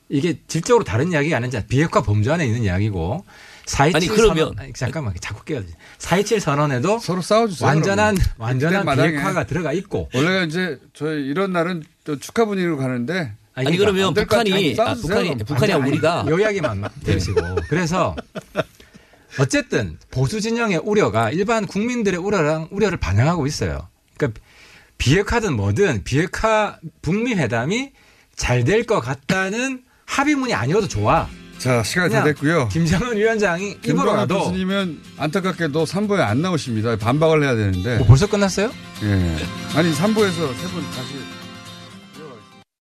이게 질적으로 다른 이야기가 아니지 비핵화 범주 안에 있는 이야기고 427 아니, 그러면- 선언 아니, 잠깐만 자꾸 깨야지 427 선언에도 서로 싸워주세요. 완전한 그러면. 완전한. 비핵화가 들어가 있고 원래 이제 저희 이런 날은 또 축하 분위기로 가는데 아니, 그러면 안될것 같아요. 북한이- 아, 북한이-. 북한이 아니, 우리가- 아니, 요 이야기만 들으시고 그래서 어쨌든 보수 진영의 우려가 일반 국민들의 우려랑 우려를 반영하고 있어요. 그러니까 비핵화든 뭐든 비핵화 북미 회담이 잘 될 것 같다는 합의문이 아니어도 좋아. 자 시간이 다 됐고요. 김정은 위원장이 입으로라도 교수님은 안타깝게도 3부에 안 나오십니다. 반박을 해야 되는데. 뭐 벌써 끝났어요? 예. 아니 3부에서 세 분 다시